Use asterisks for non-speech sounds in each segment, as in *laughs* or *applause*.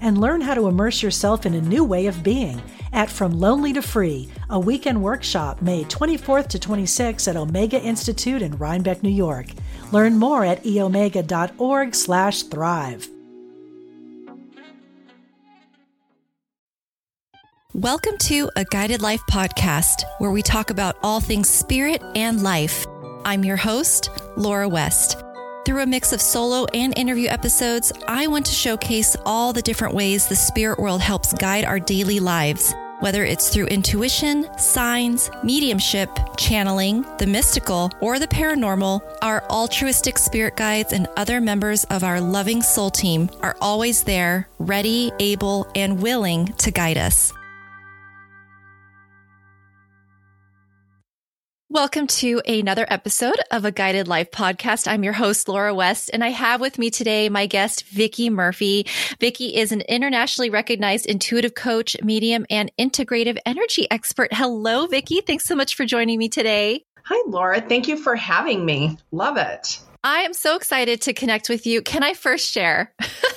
and learn how to immerse yourself in a new way of being at From Lonely to Free, a weekend workshop May 24th to 26th at Omega Institute in Rhinebeck, New York. Learn more at eomega.org slash thrive. Welcome to a Guided Life podcast where we talk about all things spirit and life. I'm your host, Laura West. Through a mix of solo and interview episodes, I want to showcase all the different ways the spirit world helps guide our daily lives. Whether it's through intuition, signs, mediumship, channeling, the mystical, or the paranormal, our altruistic spirit guides and other members of our loving soul team are always there, ready, able, and willing to guide us. Welcome to another episode of a Guided Life podcast. I'm your host, Laura West, and I have with me today my guest, Vicki Murphy. Vicki is an internationally recognized intuitive coach, medium, and integrative energy expert. Hello, Vicki. Thanks so much for joining me today. Hi, Laura. Thank you for having me. Love it. I am so excited to connect with you. Can I first share?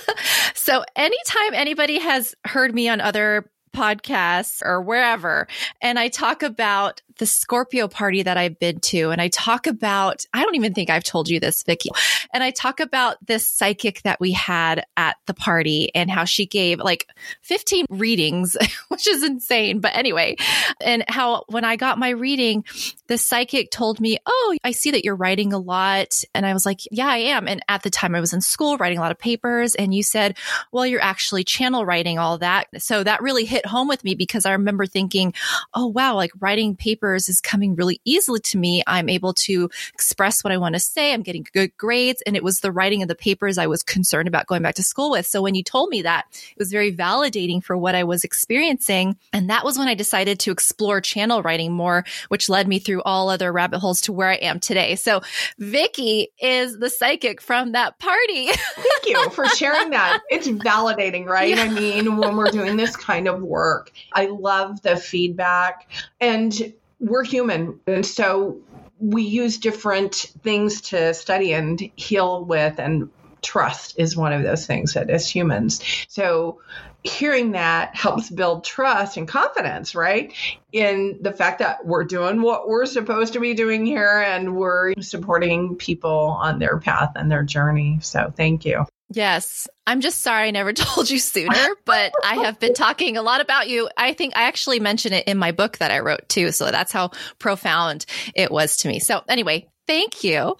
*laughs* so, anytime anybody has heard me on other podcasts or wherever, and I talk about the Scorpio party that I've been to. And I talk about, I don't even think I've told you this, Vicki. And I talk about this psychic that we had at the party and how she gave like 15 readings, *laughs* which is insane. But anyway, and how when I got my reading, the psychic told me, Oh, I see that you're writing a lot. And I was like, Yeah, I am. And at the time I was in school writing a lot of papers. And you said, Well, you're actually channel writing all that. So that really hit home with me because I remember thinking, Oh, wow, like writing papers papers is coming really easily to me. I'm able to express what I want to say. I'm getting good grades. And it was the writing of the papers I was concerned about going back to school with. So when you told me that, it was very validating for what I was experiencing. And that was when I decided to explore channel writing more, which led me through all other rabbit holes to where I am today. So Vicki is the psychic from that party. Thank you for *laughs* sharing that. It's validating, right? Yeah. I mean, when we're doing this kind of work, I love the feedback. And we're human. And so we use different things to study and heal with and trust is one of those things that as humans. So hearing that helps build trust and confidence, right? In the fact that we're doing what we're supposed to be doing here and we're supporting people on their path and their journey. So thank you. Yes. I'm just sorry I never *laughs* told you sooner, but I have been talking a lot about you. I think I actually mentioned it in my book that I wrote too. So that's how profound it was to me. So anyway, thank you.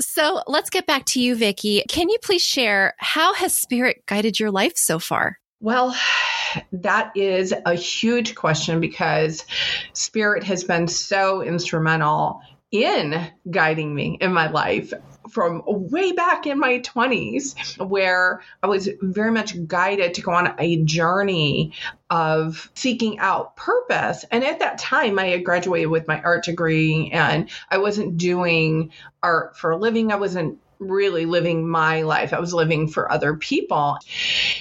So let's get back to you, Vicki. Can you please share how has spirit guided your life so far? Well, that is a huge question because spirit has been so instrumental in guiding me in my life from way back in my 20s, where I was very much guided to go on a journey of seeking out purpose. And at that time, I had graduated with my art degree and I wasn't doing art for a living. I wasn't really living my life, I was living for other people.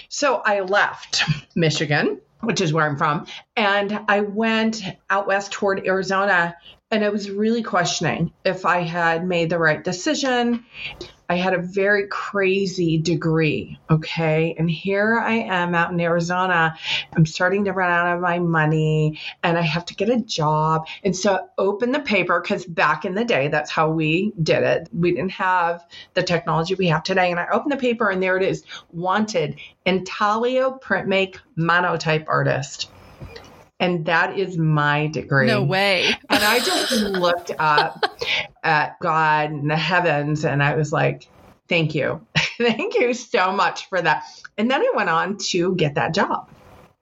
So I left Michigan which is where I'm from. And I went out west toward Arizona and I was really questioning if I had made the right decision. I had a very crazy degree, okay? And here I am out in Arizona. I'm starting to run out of my money and I have to get a job. And so I open the paper because back in the day, that's how we did it. We didn't have the technology we have today. And I open the paper and there it is wanted intaglio printmake monotype artist and that is my degree. No way. and I just looked up at God and the heavens and I was like, thank you. *laughs* thank you so much for that. And then I went on to get that job.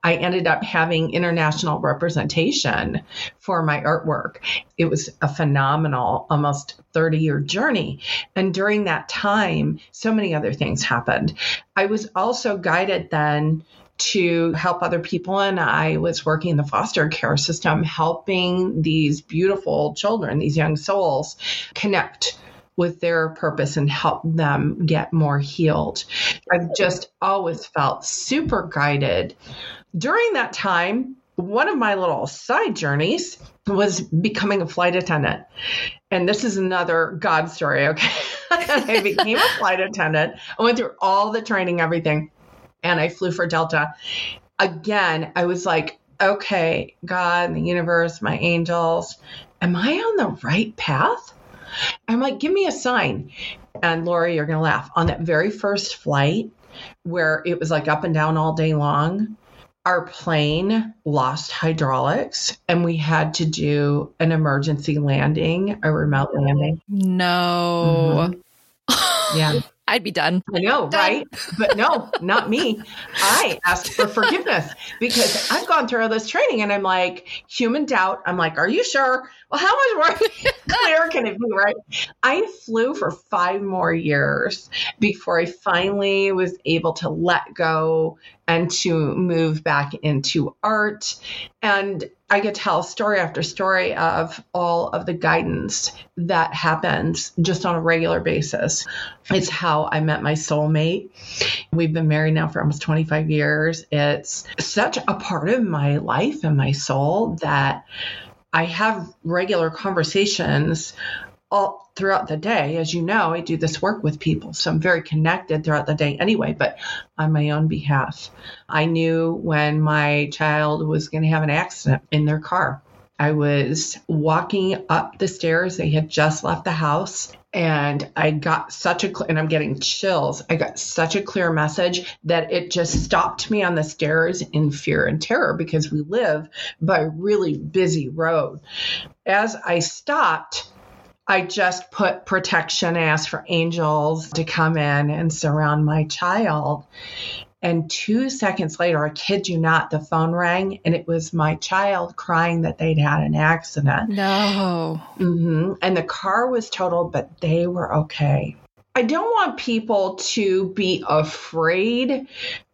I ended up having international representation for my artwork. It was a phenomenal, almost 30 year journey. And during that time, so many other things happened. I was also guided then to help other people. And I was working in the foster care system, helping these beautiful children, these young souls, connect with their purpose and help them get more healed. I've just always felt super guided. During that time, one of my little side journeys was becoming a flight attendant. And this is another God story, okay? *laughs* I became a flight attendant. I went through all the training, everything, and I flew for Delta. Again, I was like, okay, God, the universe, my angels, am I on the right path? I'm like, give me a sign. And Lori, you're going to laugh. On that very first flight, where it was like up and down all day long, our plane lost hydraulics and we had to do an emergency landing, a remote landing. No. Mm-hmm. Yeah. *laughs* I'd be done. I know, done. right? But no, not me. I asked for forgiveness because I've gone through all this training and I'm like, human doubt. I'm like, are you sure? Well, how much more *laughs* clear can it be, right? I flew for five more years before I finally was able to let go and to move back into art. And I could tell story after story of all of the guidance that happens just on a regular basis. It's how I met my soulmate. We've been married now for almost 25 years. It's such a part of my life and my soul that I have regular conversations all throughout the day. As you know, I do this work with people, so I'm very connected throughout the day anyway, but on my own behalf. I knew when my child was going to have an accident in their car. I was walking up the stairs. They had just left the house. And I got such a, and I'm getting chills. I got such a clear message that it just stopped me on the stairs in fear and terror because we live by a really busy road. As I stopped, I just put protection, asked for angels to come in and surround my child. And two seconds later, I kid you not, the phone rang and it was my child crying that they'd had an accident. No. Mm-hmm. And the car was totaled, but they were okay. I don't want people to be afraid.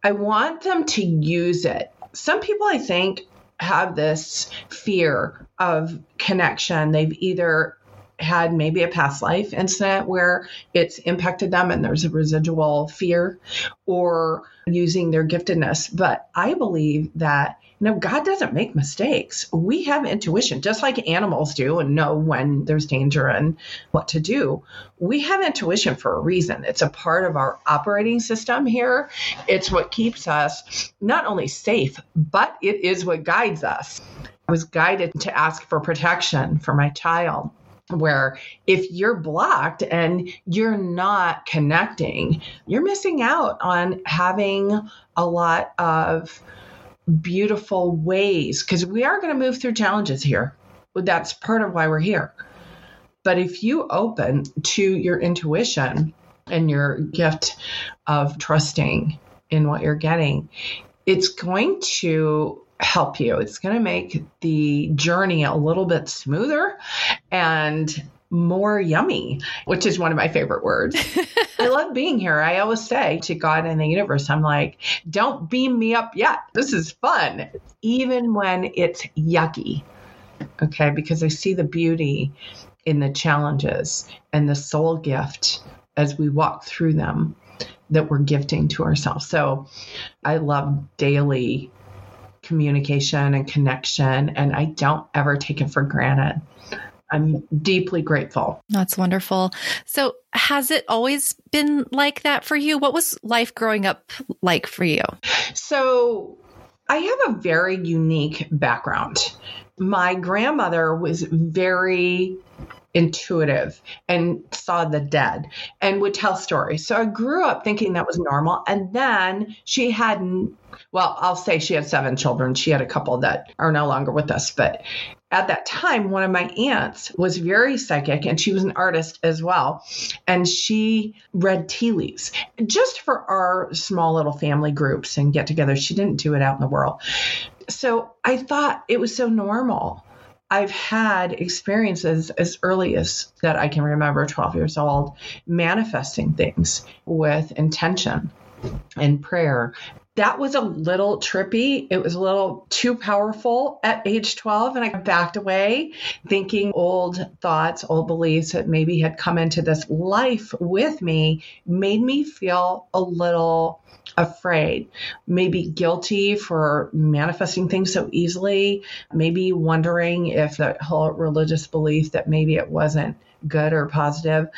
I want them to use it. Some people, I think, have this fear of connection. They've either had maybe a past life incident where it's impacted them and there's a residual fear or using their giftedness. But I believe that you know, God doesn't make mistakes. We have intuition, just like animals do, and know when there's danger and what to do. We have intuition for a reason. It's a part of our operating system here. It's what keeps us not only safe, but it is what guides us. I was guided to ask for protection for my child where if you're blocked and you're not connecting, you're missing out on having a lot of beautiful ways because we are going to move through challenges here. That's part of why we're here. But if you open to your intuition and your gift of trusting in what you're getting, it's going to help you. It's going to make the journey a little bit smoother and more yummy, which is one of my favorite words. *laughs* I love being here. I always say to God and the universe, I'm like, don't beam me up yet. This is fun, even when it's yucky. Okay, because I see the beauty in the challenges and the soul gift as we walk through them that we're gifting to ourselves. So I love daily communication and connection, and I don't ever take it for granted. I'm deeply grateful. That's wonderful. So, has it always been like that for you? What was life growing up like for you? So, I have a very unique background. My grandmother was very intuitive and saw the dead and would tell stories. So I grew up thinking that was normal. And then she had, well, I'll say she had seven children. She had a couple that are no longer with us. But at that time, one of my aunts was very psychic and she was an artist as well. And she read tea leaves just for our small little family groups and get together. She didn't do it out in the world. So I thought it was so normal I've had experiences as early as that I can remember, 12 years old, manifesting things with intention and prayer that was a little trippy. It was a little too powerful at age 12. And I backed away thinking old thoughts, old beliefs that maybe had come into this life with me made me feel a little afraid, maybe guilty for manifesting things so easily, maybe wondering if that whole religious belief that maybe it wasn't good or positive.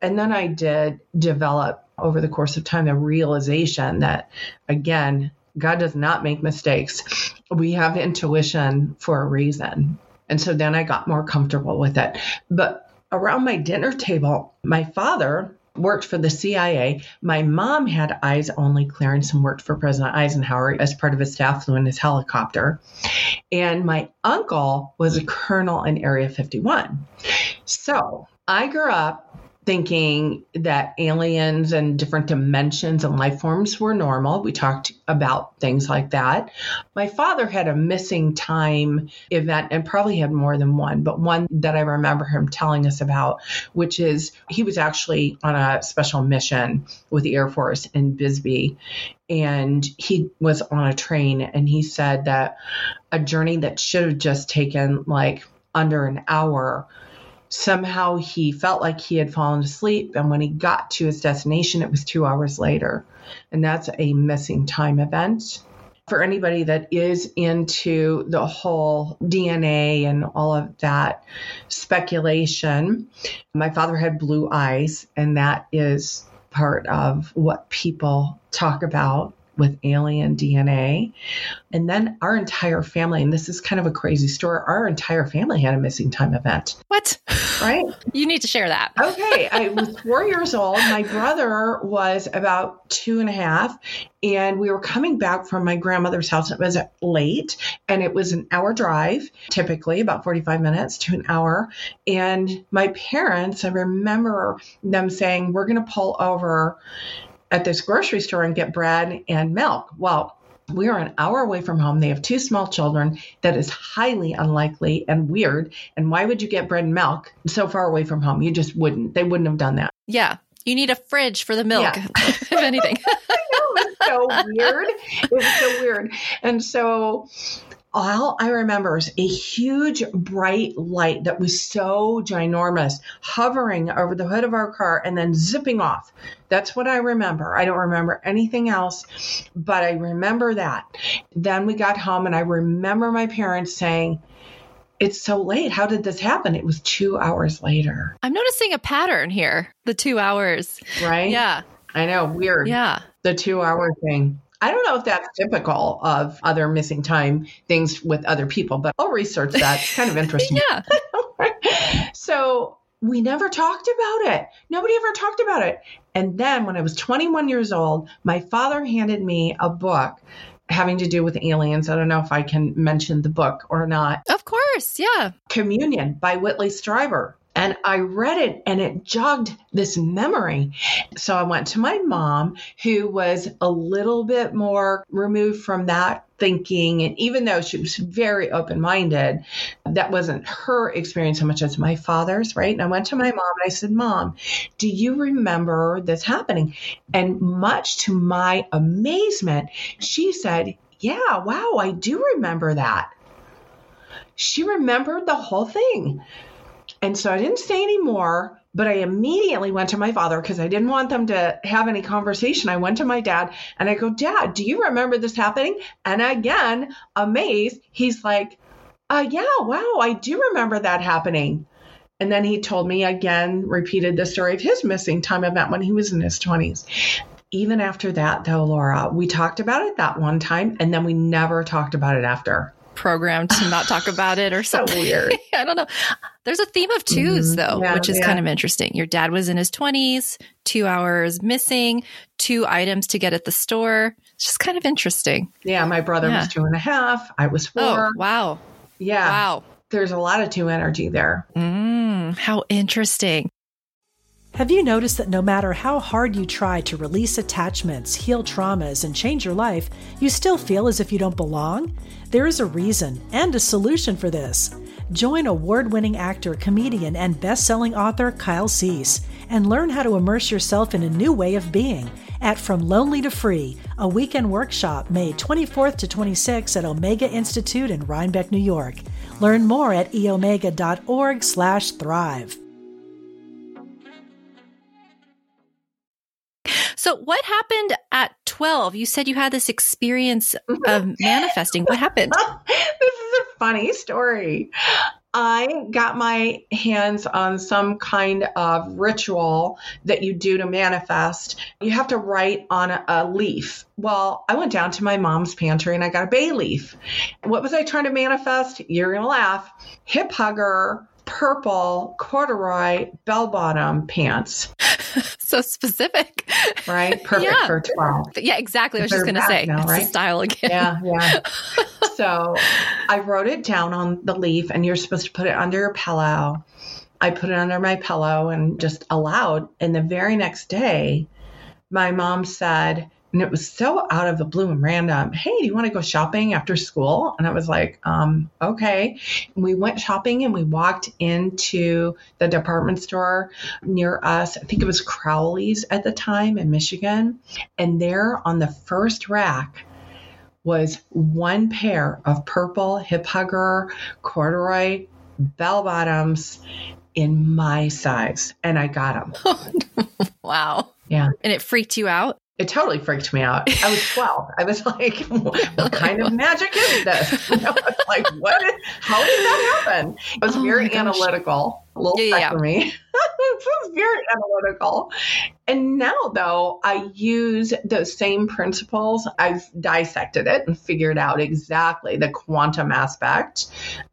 And then I did develop over the course of time the realization that, again, God does not make mistakes. We have intuition for a reason. And so then I got more comfortable with it. But around my dinner table, my father worked for the CIA. My mom had eyes only clearance and worked for President Eisenhower as part of his staff, flew in his helicopter. And my uncle was a colonel in Area 51. So I grew up thinking that aliens and different dimensions and life forms were normal. We talked about things like that. My father had a missing time event and probably had more than one, but one that I remember him telling us about, which is he was actually on a special mission with the Air Force in Bisbee. And he was on a train and he said that a journey that should have just taken like under an hour somehow he felt like he had fallen asleep. And when he got to his destination, it was two hours later. And that's a missing time event. For anybody that is into the whole DNA and all of that speculation, my father had blue eyes, and that is part of what people talk about with alien DNA. And then our entire family, and this is kind of a crazy story, our entire family had a missing time event. What? Right? *laughs* you need to share that. okay. I *laughs* was four years old. My brother was about two and a half. And we were coming back from my grandmother's house. It was late and it was an hour drive, typically about 45 minutes to an hour. And my parents, I remember them saying, We're going to pull over at this grocery store and get bread and milk. Well, we are an hour away from home. They have two small children. That is highly unlikely and weird. And why would you get bread and milk so far away from home? You just wouldn't. They wouldn't have done that. Yeah. You need a fridge for the milk, yeah. *laughs* if anything. *laughs* I know. It's so weird. It was so weird. And so all I remember is a huge bright light that was so ginormous hovering over the hood of our car and then zipping off. That's what I remember. I don't remember anything else, but I remember that. Then we got home and I remember my parents saying, it's so late. How did this happen? It was two hours later. I'm noticing a pattern here. The two hours. Right? Yeah. I know. Weird. Yeah. The two hour thing. I don't know if that's typical of other missing time things with other people, but I'll research that. It's kind of *laughs* interesting. yeah. *laughs* so we never talked about it. Nobody ever talked about it. And then when I was 21 years old, my father handed me a book having to do with aliens. I don't know if I can mention the book or not. Of course, yeah. Communion by Whitley Strieber. And I read it and it jogged this memory. So I went to my mom, who was a little bit more removed from that thinking. And even though she was very open minded, that wasn't her experience so much as my father's, right? And I went to my mom and I said, Mom, do you remember this happening? And much to my amazement, she said, Yeah, wow, I do remember that. She remembered the whole thing. And so I didn't say any more, but I immediately went to my father because I didn't want them to have any conversation. I went to my dad and I go, Dad, do you remember this happening? And again, amazed, he's like, uh, Yeah, wow, I do remember that happening. And then he told me again, repeated the story of his missing time event when he was in his 20s. Even after that, though, Laura, we talked about it that one time and then we never talked about it after programmed to not talk about it or something. so weird. *laughs* I don't know. There's a theme of 2s mm-hmm. though, yeah, which is yeah. kind of interesting. Your dad was in his 20s, two hours missing, two items to get at the store. It's just kind of interesting. Yeah, my brother yeah. was two and a half. I was four. Oh, wow. Yeah. Wow. There's a lot of two energy there. Mm, how interesting. Have you noticed that no matter how hard you try to release attachments, heal traumas, and change your life, you still feel as if you don't belong? There is a reason and a solution for this. Join award winning actor, comedian, and best selling author Kyle Cease and learn how to immerse yourself in a new way of being at From Lonely to Free, a weekend workshop May 24th to 26th at Omega Institute in Rhinebeck, New York. Learn more at eomega.org/thrive. So, what happened at 12? You said you had this experience *laughs* of manifesting. What happened? *laughs* this is a funny story. I got my hands on some kind of ritual that you do to manifest. You have to write on a, a, leaf. Well, I went down to my mom's pantry and I got a bay leaf. What was I trying to manifest? You're going to laugh. Hip hugger, purple corduroy bell bottom pants. *laughs* so specific. Right? Perfect yeah. for 12. Yeah, exactly. I was just going to say. Now, right? style again. Yeah, yeah. *laughs* so I wrote it down on the leaf, and you're supposed to put it under your pillow. I put it under my pillow and just allowed. And the very next day, my mom said, and it was so out of the blue and random. Hey, do you want to go shopping after school? And I was like, um, okay. And we went shopping and we walked into the department store near us. I think it was Crowley's at the time in Michigan. And there on the first rack, was one pair of purple hip hugger corduroy bell bottoms in my size and I got them. *laughs* wow. Yeah. And it freaked you out? It totally freaked me out. I was 12. I was like, *laughs* what kind of magic is this? You *laughs* know, I was like, what? Is, how did that happen? I was oh very analytical. A little yeah, yeah. for me. *laughs* this was very analytical. And now, though, I use those same principles. I've dissected it and figured out exactly the quantum aspect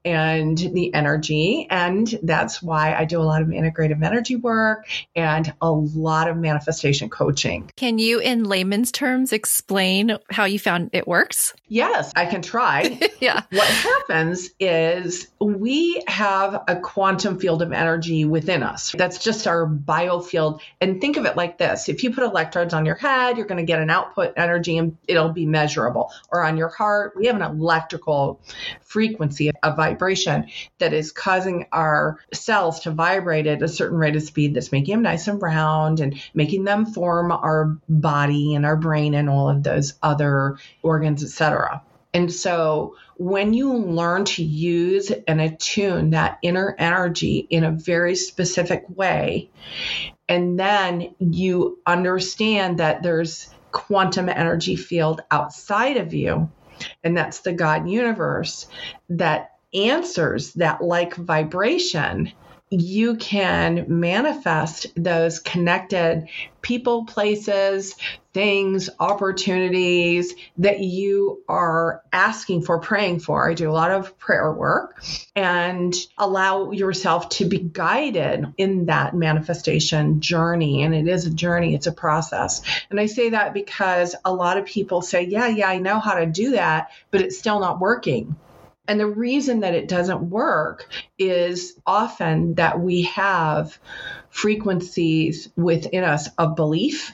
and the energy. And that's why I do a lot of integrative energy work and a lot of manifestation coaching. Can you, in layman's terms, explain how you found it works? Yes, I can try. *laughs* yeah. What happens is we have a quantum field of energy within us. That's just our biofield. And think of it like this if you put electrodes on your head, you're going to get an output energy and it'll be measurable. Or on your heart, we have an electrical frequency, a vibration that is causing our cells to vibrate at a certain rate of speed that's making them nice and round and making them form our body and our brain and all of those other organs, etc. And so when you learn to use and attune that inner energy in a very specific way, and then you understand that there's quantum energy field outside of you, and that's the God universe that answers that like vibration you can manifest those connected people, places, things, opportunities that you are asking for, praying for. I do a lot of prayer work and allow yourself to be guided in that manifestation journey. And it is a journey, it's a process. And I say that because a lot of people say, Yeah, yeah, I know how to do that, but it's still not working. And the reason that it doesn't work is often that we have frequencies within us of belief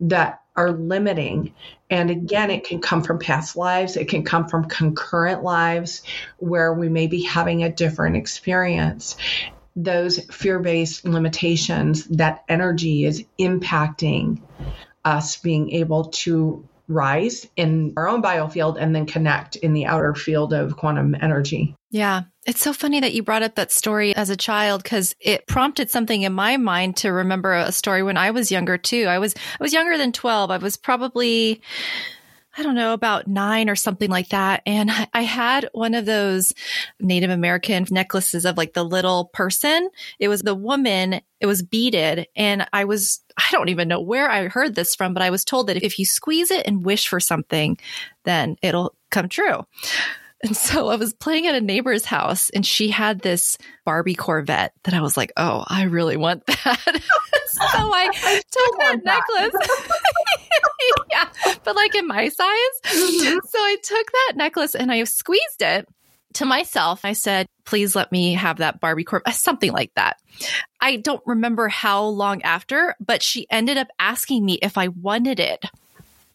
that are limiting. And again, it can come from past lives, it can come from concurrent lives where we may be having a different experience. Those fear based limitations, that energy is impacting us being able to rise in our own biofield and then connect in the outer field of quantum energy. Yeah. It's so funny that you brought up that story as a child because it prompted something in my mind to remember a story when I was younger too. I was I was younger than 12. I was probably I don't know, about nine or something like that. And I had one of those Native American necklaces of like the little person. It was the woman, it was beaded. And I was, I don't even know where I heard this from, but I was told that if you squeeze it and wish for something, then it'll come true. And so I was playing at a neighbor's house and she had this Barbie Corvette that I was like, oh, I really want *laughs* that. *laughs* so I *laughs* took that necklace. yeah, but like in my size. So I took that necklace and I squeezed it to myself. I said, please let me have that Barbie Corvette, uh, something like that. I don't remember how long after, but she ended up asking me if I wanted it.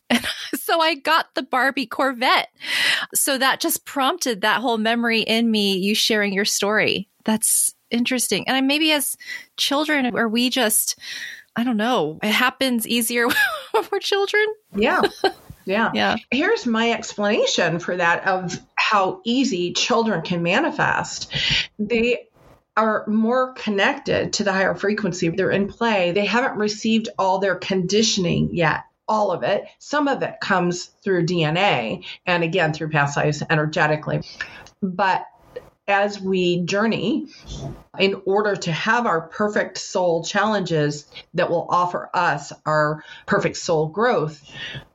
And *laughs* so I got the Barbie Corvette. So that just prompted that whole memory in me, you sharing your story. That's interesting. And maybe as children, are we just, I don't know, it happens easier *laughs* when we're children? Yeah. *laughs* Yeah. Yeah. Here's my explanation for that of how easy children can manifest. They are more connected to the higher frequency. They're in play. They haven't received all their conditioning yet. All of it. Some of it comes through DNA and again through past lives energetically. But as we journey in order to have our perfect soul challenges that will offer us our perfect soul growth,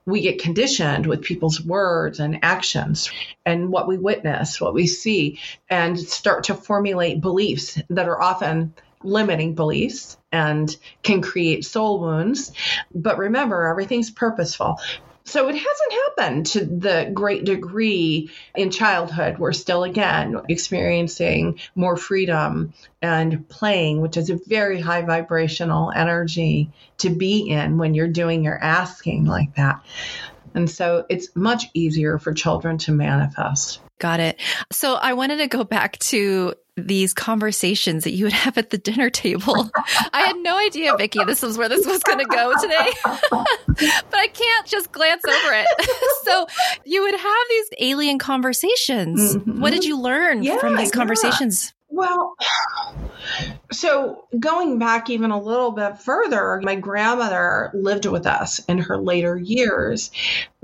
we get conditioned with people's words and actions and what we witness, what we see, and start to formulate beliefs that are often limiting beliefs and can create soul wounds. But remember, everything's purposeful. So it hasn't happened to the great degree in childhood. We're still, again, experiencing more freedom and playing, which is a very high vibrational energy to be in when you're doing your asking like that. And so it's much easier for children to manifest. Got it. So I wanted to go back to these conversations that you would have at the dinner table. I had no idea, Vicki, this was where this was going to go today, *laughs* but I can't just glance over it. *laughs* so you would have these alien conversations. Mm-hmm. What did you learn yeah, from these conversations? Yeah. Well, so going back even a little bit further, my grandmother lived with us in her later years.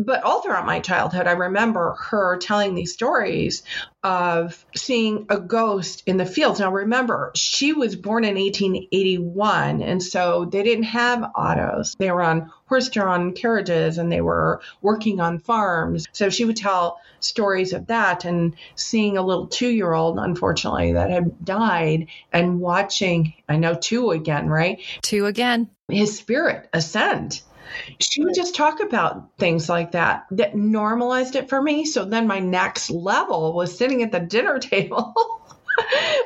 But all throughout my childhood, I remember her telling these stories of seeing a ghost in the fields. Now, remember, she was born in 1881, and so they didn't have autos. They were on horse drawn carriages and they were working on farms. So she would tell stories of that and seeing a little two year old, unfortunately, that had died and watching, I know two again, right? Two again. His spirit ascend she would just talk about things like that that normalized it for me. So then my next level was sitting at the dinner *laughs* table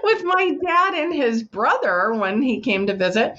with my dad and his brother when he came to visit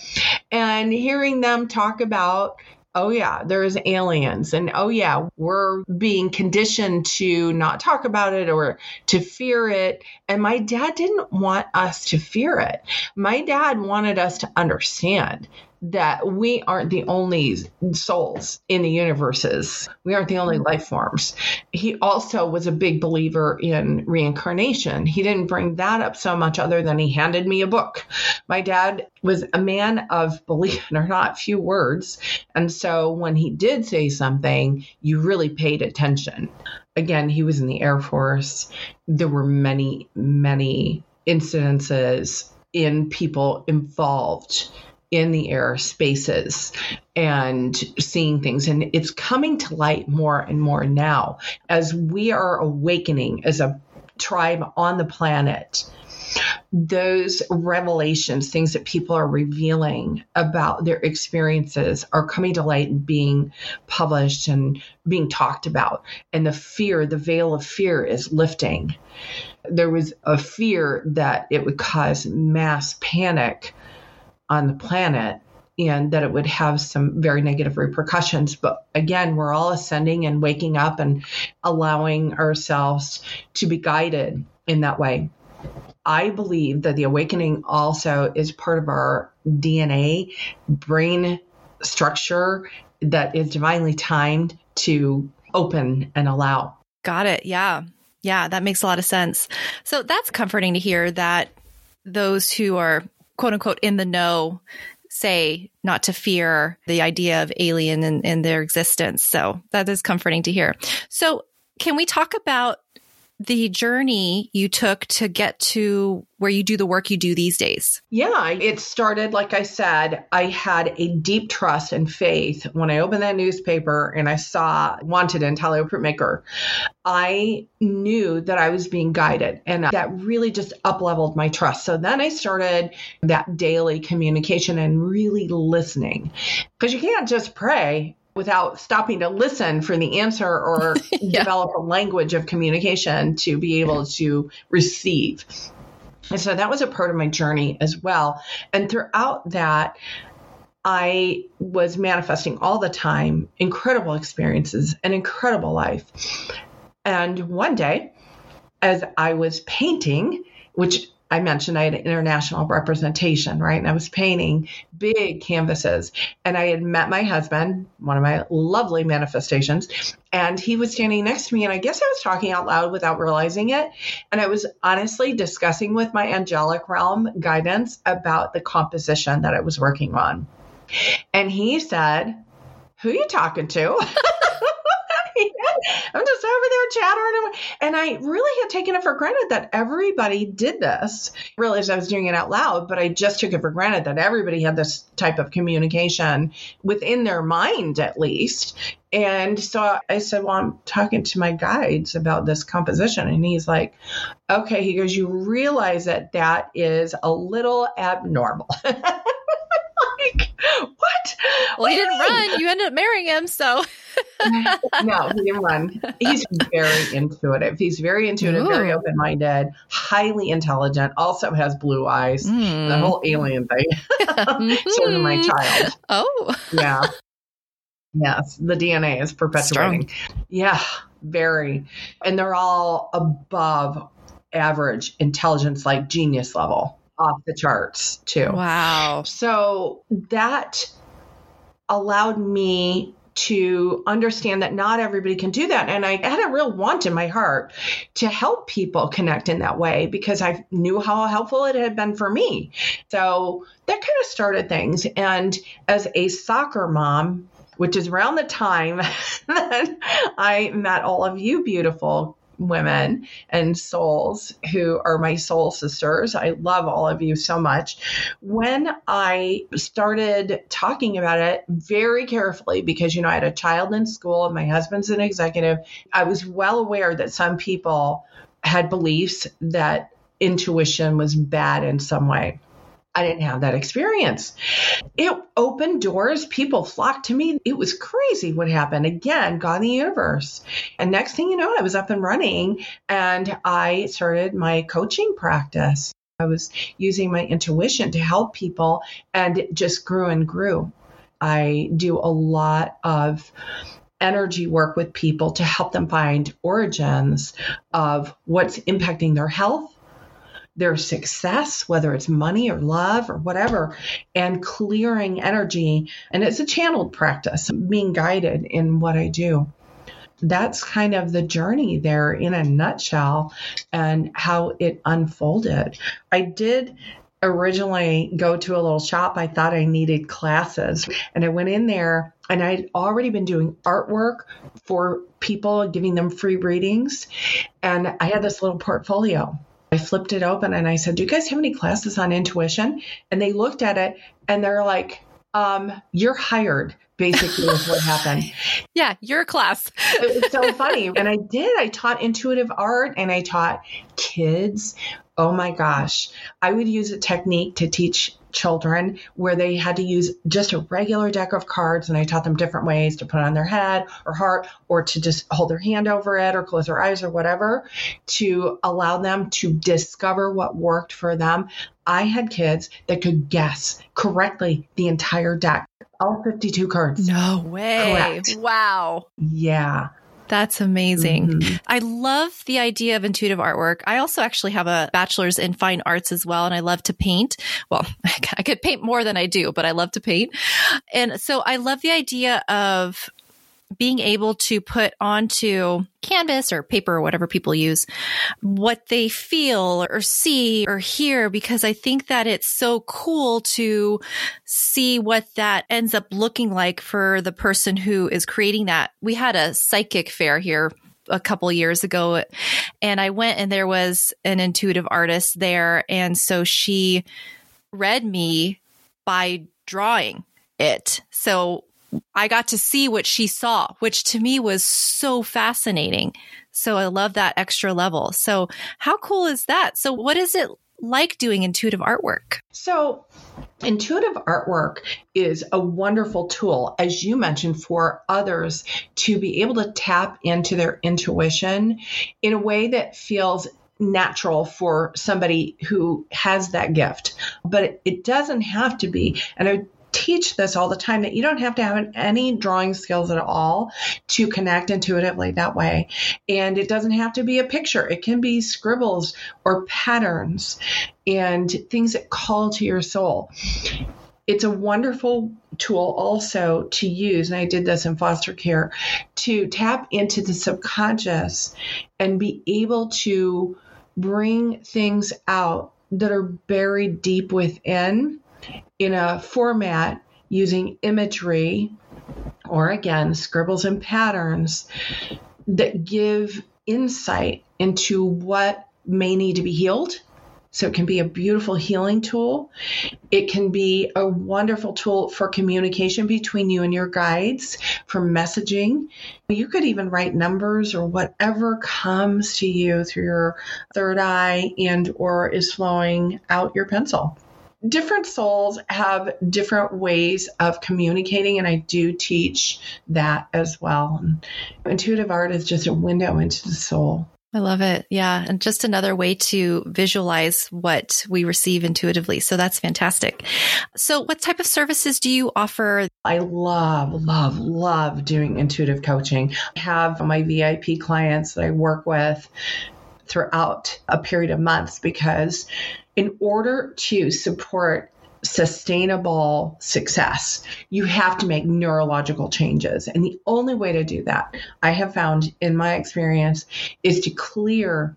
and hearing them talk about oh yeah there's aliens and oh yeah we're being conditioned to not talk about it or to fear it and my dad didn't want us to fear it my dad wanted us to understand that we aren't the only souls in the universes. We aren't the only hmm. life forms. He also was a big believer in reincarnation. He didn't bring that up so much other than he handed me a book. My dad was a man of, believe it *laughs* or not, few words. And so when he did say something, you really paid attention. Again, he was in the Air Force. There were many, many incidences in people involved in the air spaces and seeing things. And it's coming to light more and more now as we are awakening as a tribe on the planet. Those revelations, things that people are revealing about their experiences, are coming to light and being published and being talked about. And the fear, the veil of fear, is lifting. There was a fear that it would cause mass panic on the planet and that it would have some very negative repercussions. But again, we're all ascending and waking up and allowing ourselves to be guided in that way. I believe that the awakening also is part of our DNA, brain structure that is divinely timed to open and allow. Got it. Yeah. Yeah, that makes a lot of sense. So that's comforting to hear that those who are quote unquote in the know say not to fear the idea of alien and, their existence. So that is comforting to hear. So can we talk about the journey you took to get to where you do the work you do these days? Yeah, it started, like I said, I had a deep trust and faith when I opened that newspaper and I saw Wanted intaglio Printmaker. I knew that I was being guided and that really just up leveled my trust. So then I started that daily communication and really listening because you can't just pray without stopping to listen for the answer or *laughs* yeah. develop a language of communication to be able to receive. And so that was a part of my journey as well. And throughout that, I was manifesting all the time incredible experiences, an incredible life. And one day, as I was painting, which I mentioned I had international representation, right? And I was painting big canvases. And I had met my husband, one of my lovely manifestations, and he was standing next to me. And I guess I was talking out loud without realizing it. And I was honestly discussing with my angelic realm guidance about the composition that I was working on. And he said, Who are you talking to? *laughs* I'm just over there chattering. And I really had taken it for granted that everybody did this. I realized I was doing it out loud, but I just took it for granted that everybody had this type of communication within their mind, at least. And so I said, Well, I'm talking to my guides about this composition. And he's like, Okay. He goes, You realize that that is a little abnormal. *laughs* like, what? Well, what he didn't run. You ended up marrying him. So. *laughs* no, he didn't run. He's very intuitive. He's very intuitive, Ooh. very open minded, highly intelligent, also has blue eyes. Mm. The whole alien thing. *laughs* so my child. Oh. Yeah. Yes, the DNA is perpetuating. Strong. Yeah, very. And they're all above average intelligence, like genius level off the charts too. Wow. So that allowed me to understand that not everybody can do that. And I had a real want in my heart to help people connect in that way because I knew how helpful it had been for me. So that kind of started things. And as a soccer mom, which is around the time *laughs* that I met all of you beautiful women and souls who are my soul sisters. I love all of you so much. When I started talking about it very carefully, because, you know, I had a child in school and my husband's an executive, I was well aware that some people had beliefs that intuition was bad in some way. I didn't have that experience. It opened doors. People flocked to me. It was crazy what happened. Again, God in the universe. And next thing you know, I was up and running and I started my coaching practice. I was using my intuition to help people and it just grew and grew. I do a lot of energy work with people to help them find origins of what's impacting their health their success, whether it's money or love or whatever, and clearing energy. And it's a channeled practice, being guided in what I do. That's kind of the journey there in a nutshell and how it unfolded. I did originally go to a little shop. I thought I needed classes. And I went in there and I'd already been doing artwork for people, giving them free readings. And I had this little portfolio. I flipped it open and I said, Do you guys have any classes on intuition? And they looked at it and they're like, um, You're hired, basically, is what happened. *laughs* Yeah, your class. *laughs* it was so funny. And I did. I taught intuitive art and I taught kids. Oh my gosh. I would use a technique to teach children where they had to use just a regular deck of cards and I taught them different ways to put it on their head or heart or to just hold their hand over it or close their eyes or whatever to allow them to discover what worked for them. I had kids that could guess correctly the entire deck, all 52 cards. No way. Correct. Wow. Yeah. That's amazing. Mm-hmm. I love the idea of intuitive artwork. I also actually have a bachelor's in fine arts as well, and I love to paint. Well, *laughs* I could paint more than I do, but I love to paint. And so I love the idea of being able to put onto canvas or paper or whatever people use what they feel or see or hear because I think that it's so cool to see what that ends up looking like for the person who is creating that. We had a psychic fair here a couple years ago and I went and there was an intuitive artist there and so she read me by drawing it. So I got to see what she saw, which to me was so fascinating. So I love that extra level. So how cool is that? So what is it like doing intuitive artwork? So, intuitive artwork is a wonderful tool, as you mentioned, for others to be able to tap into their intuition in a way that feels natural for somebody who has that gift. But it, doesn't have to be. And I teach this all the time that you don't have to have any drawing skills at all to connect intuitively that way. And it doesn't have to be a picture, it can be scribbles or patterns and things that call to your soul. It's a wonderful tool also to use, and I did this in foster care, to tap into the subconscious and be able to bring things out that are buried deep within in a format using imagery or again scribbles and patterns that give insight into what may need to be healed so it can be a beautiful healing tool. It can be a wonderful tool for communication between you and your guides, for messaging. You could even write numbers or whatever comes to you through your third eye and or is flowing out your pencil different souls have different ways of communicating, and I do teach that as well. And intuitive art is just a window into the soul. I love it. Yeah. And just another way to visualize what we receive intuitively. So that's fantastic. So, what type of services do you offer? I love, love, love doing intuitive coaching. I have my VIP clients that I work with throughout a period of months because in order to support sustainable success, you have to make neurological changes. And the only way to do that, I have found in my experience, is to clear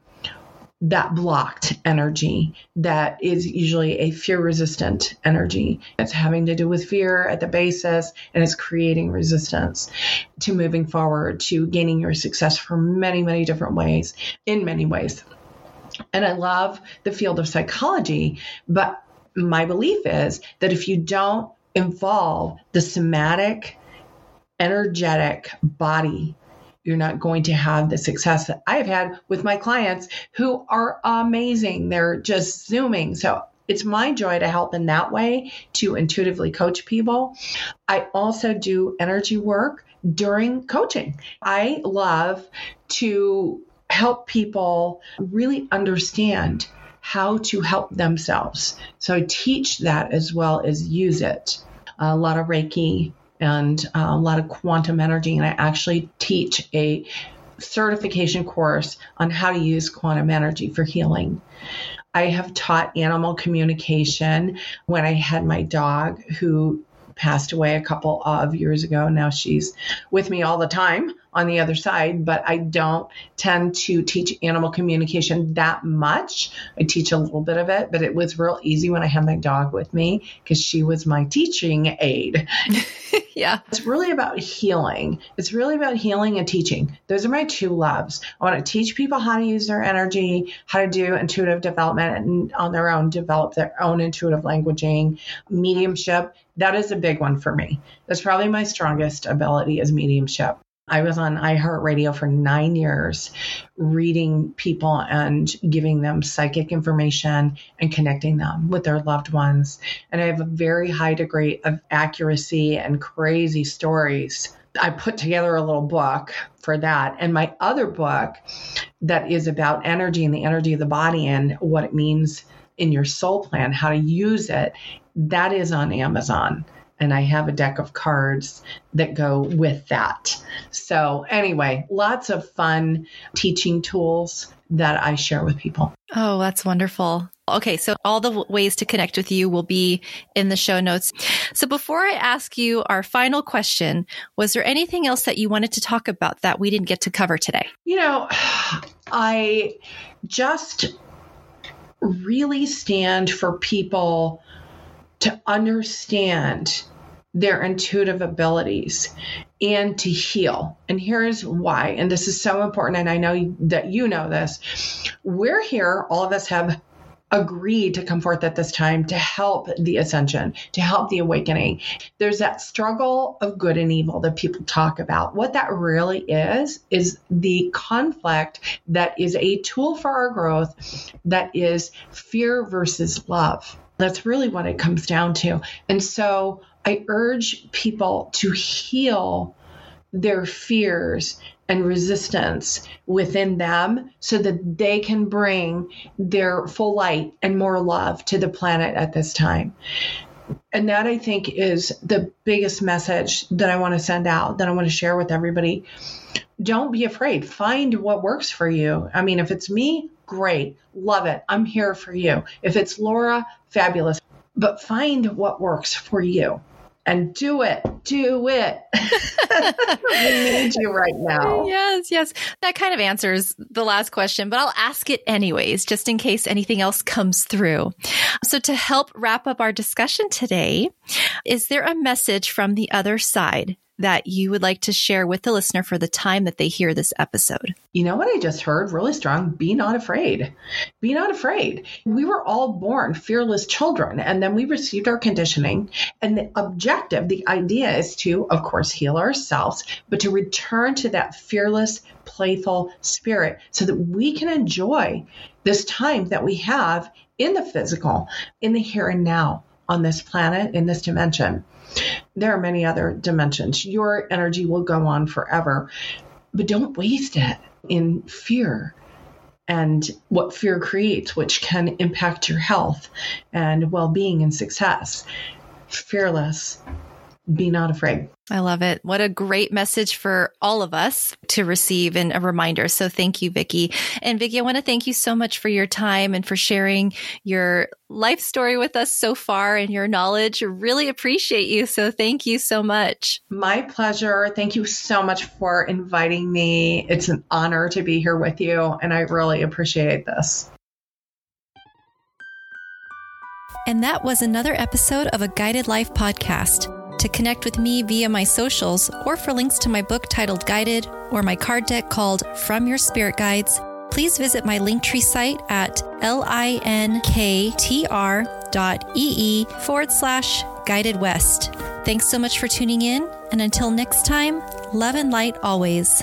that blocked energy that is usually a fear resistant energy. It's having to do with fear at the basis and it's creating resistance to moving forward, to gaining your success for many, many different ways, in many ways. And I love the field of psychology, but my belief is that if you don't involve the somatic, energetic body, you're not going to have the success that I've had with my clients who are amazing. They're just zooming. So it's my joy to help in that way to intuitively coach people. I also do energy work during coaching. I love to help people really understand how to help themselves. So I teach that as well as use it. A lot of Reiki and uh, a lot of quantum energy. And I actually teach a certification course on how to use quantum energy for healing. I have taught animal communication when I had my dog who passed away a couple of years ago. Now she's with me all the time on the other side, but I don't tend to teach animal communication that much. I teach a little bit of it, but it was real easy when I had my dog with me because she was my teaching aid. *laughs* yeah. It's really about healing. It's really about healing and teaching. Those are my two loves. I want to teach people how to use their energy, how to do intuitive development and on their own develop their own intuitive languaging, mediumship. That is a big one for me. That's probably my strongest ability is mediumship. I was on iHeartRadio for nine years, reading people and giving them psychic information and connecting them with their loved ones. And I have a very high degree of accuracy and crazy stories. I put together a little book for that. And my other book that is about energy and the energy of the body and what it means in your soul plan, how to use it, that is on Amazon and I have a deck of cards that go with that. So, anyway, lots of fun teaching tools that I share with people. Oh, that's wonderful. Okay, so all the ways to connect with you will be in the show notes. So before I ask you our final question, was there anything else that you wanted to talk about that we didn't get to cover today? You know, I just really stand for people to understand their intuitive abilities and to heal. And here's why, and this is so important, and I know that you know this. We're here, all of us have agreed to come forth at this time to help the ascension, to help the awakening. There's that struggle of good and evil that people talk about. What that really is, is the conflict that is a tool for our growth that is fear versus love. That's really what it comes down to. And so I urge people to heal their fears and resistance within them so that they can bring their full light and more love to the planet at this time. And that I think is the biggest message that I want to send out, that I want to share with everybody. Don't be afraid. Find what works for you. I mean, if it's me, great. Love it. I'm here for you. If it's Laura, fabulous. But find what works for you and do it. Do it. *laughs* we need you right now. Yes, yes. That kind of answers the last question, but I'll ask it anyways, just in case anything else comes through. So, to help wrap up our discussion today, is there a message from the other side that you would like to share with the listener for the time that they hear this episode? You know what I just heard really strong? Be not afraid. Be not afraid. We were all born fearless children, and then we received our conditioning. And the objective, the idea is to, of course, heal ourselves, but to return to that fearless, playful spirit so that we can enjoy this time that we have in the physical, in the here and now on this planet, in this dimension. There are many other dimensions. Your energy will go on forever, but don't waste it in fear and what fear creates, which can impact your health and well being and success. Fearless, be not afraid. I love it. What a great message for all of us to receive and a reminder. So thank you, Vicki. And Vicki, I want to thank you so much for your time and for sharing your life story with us so far and your knowledge. Really appreciate you. So thank you so much. My pleasure. Thank you so much for inviting me. It's an honor to be here with you, and I really appreciate this. And that was another episode of a Guided Life podcast. To connect with me via my socials or for links to my book titled Guided or my card deck called From Your Spirit Guides, please visit my Linktree site at linktr.ee forward slash guided west. Thanks so much for tuning in, and until next time, love and light always.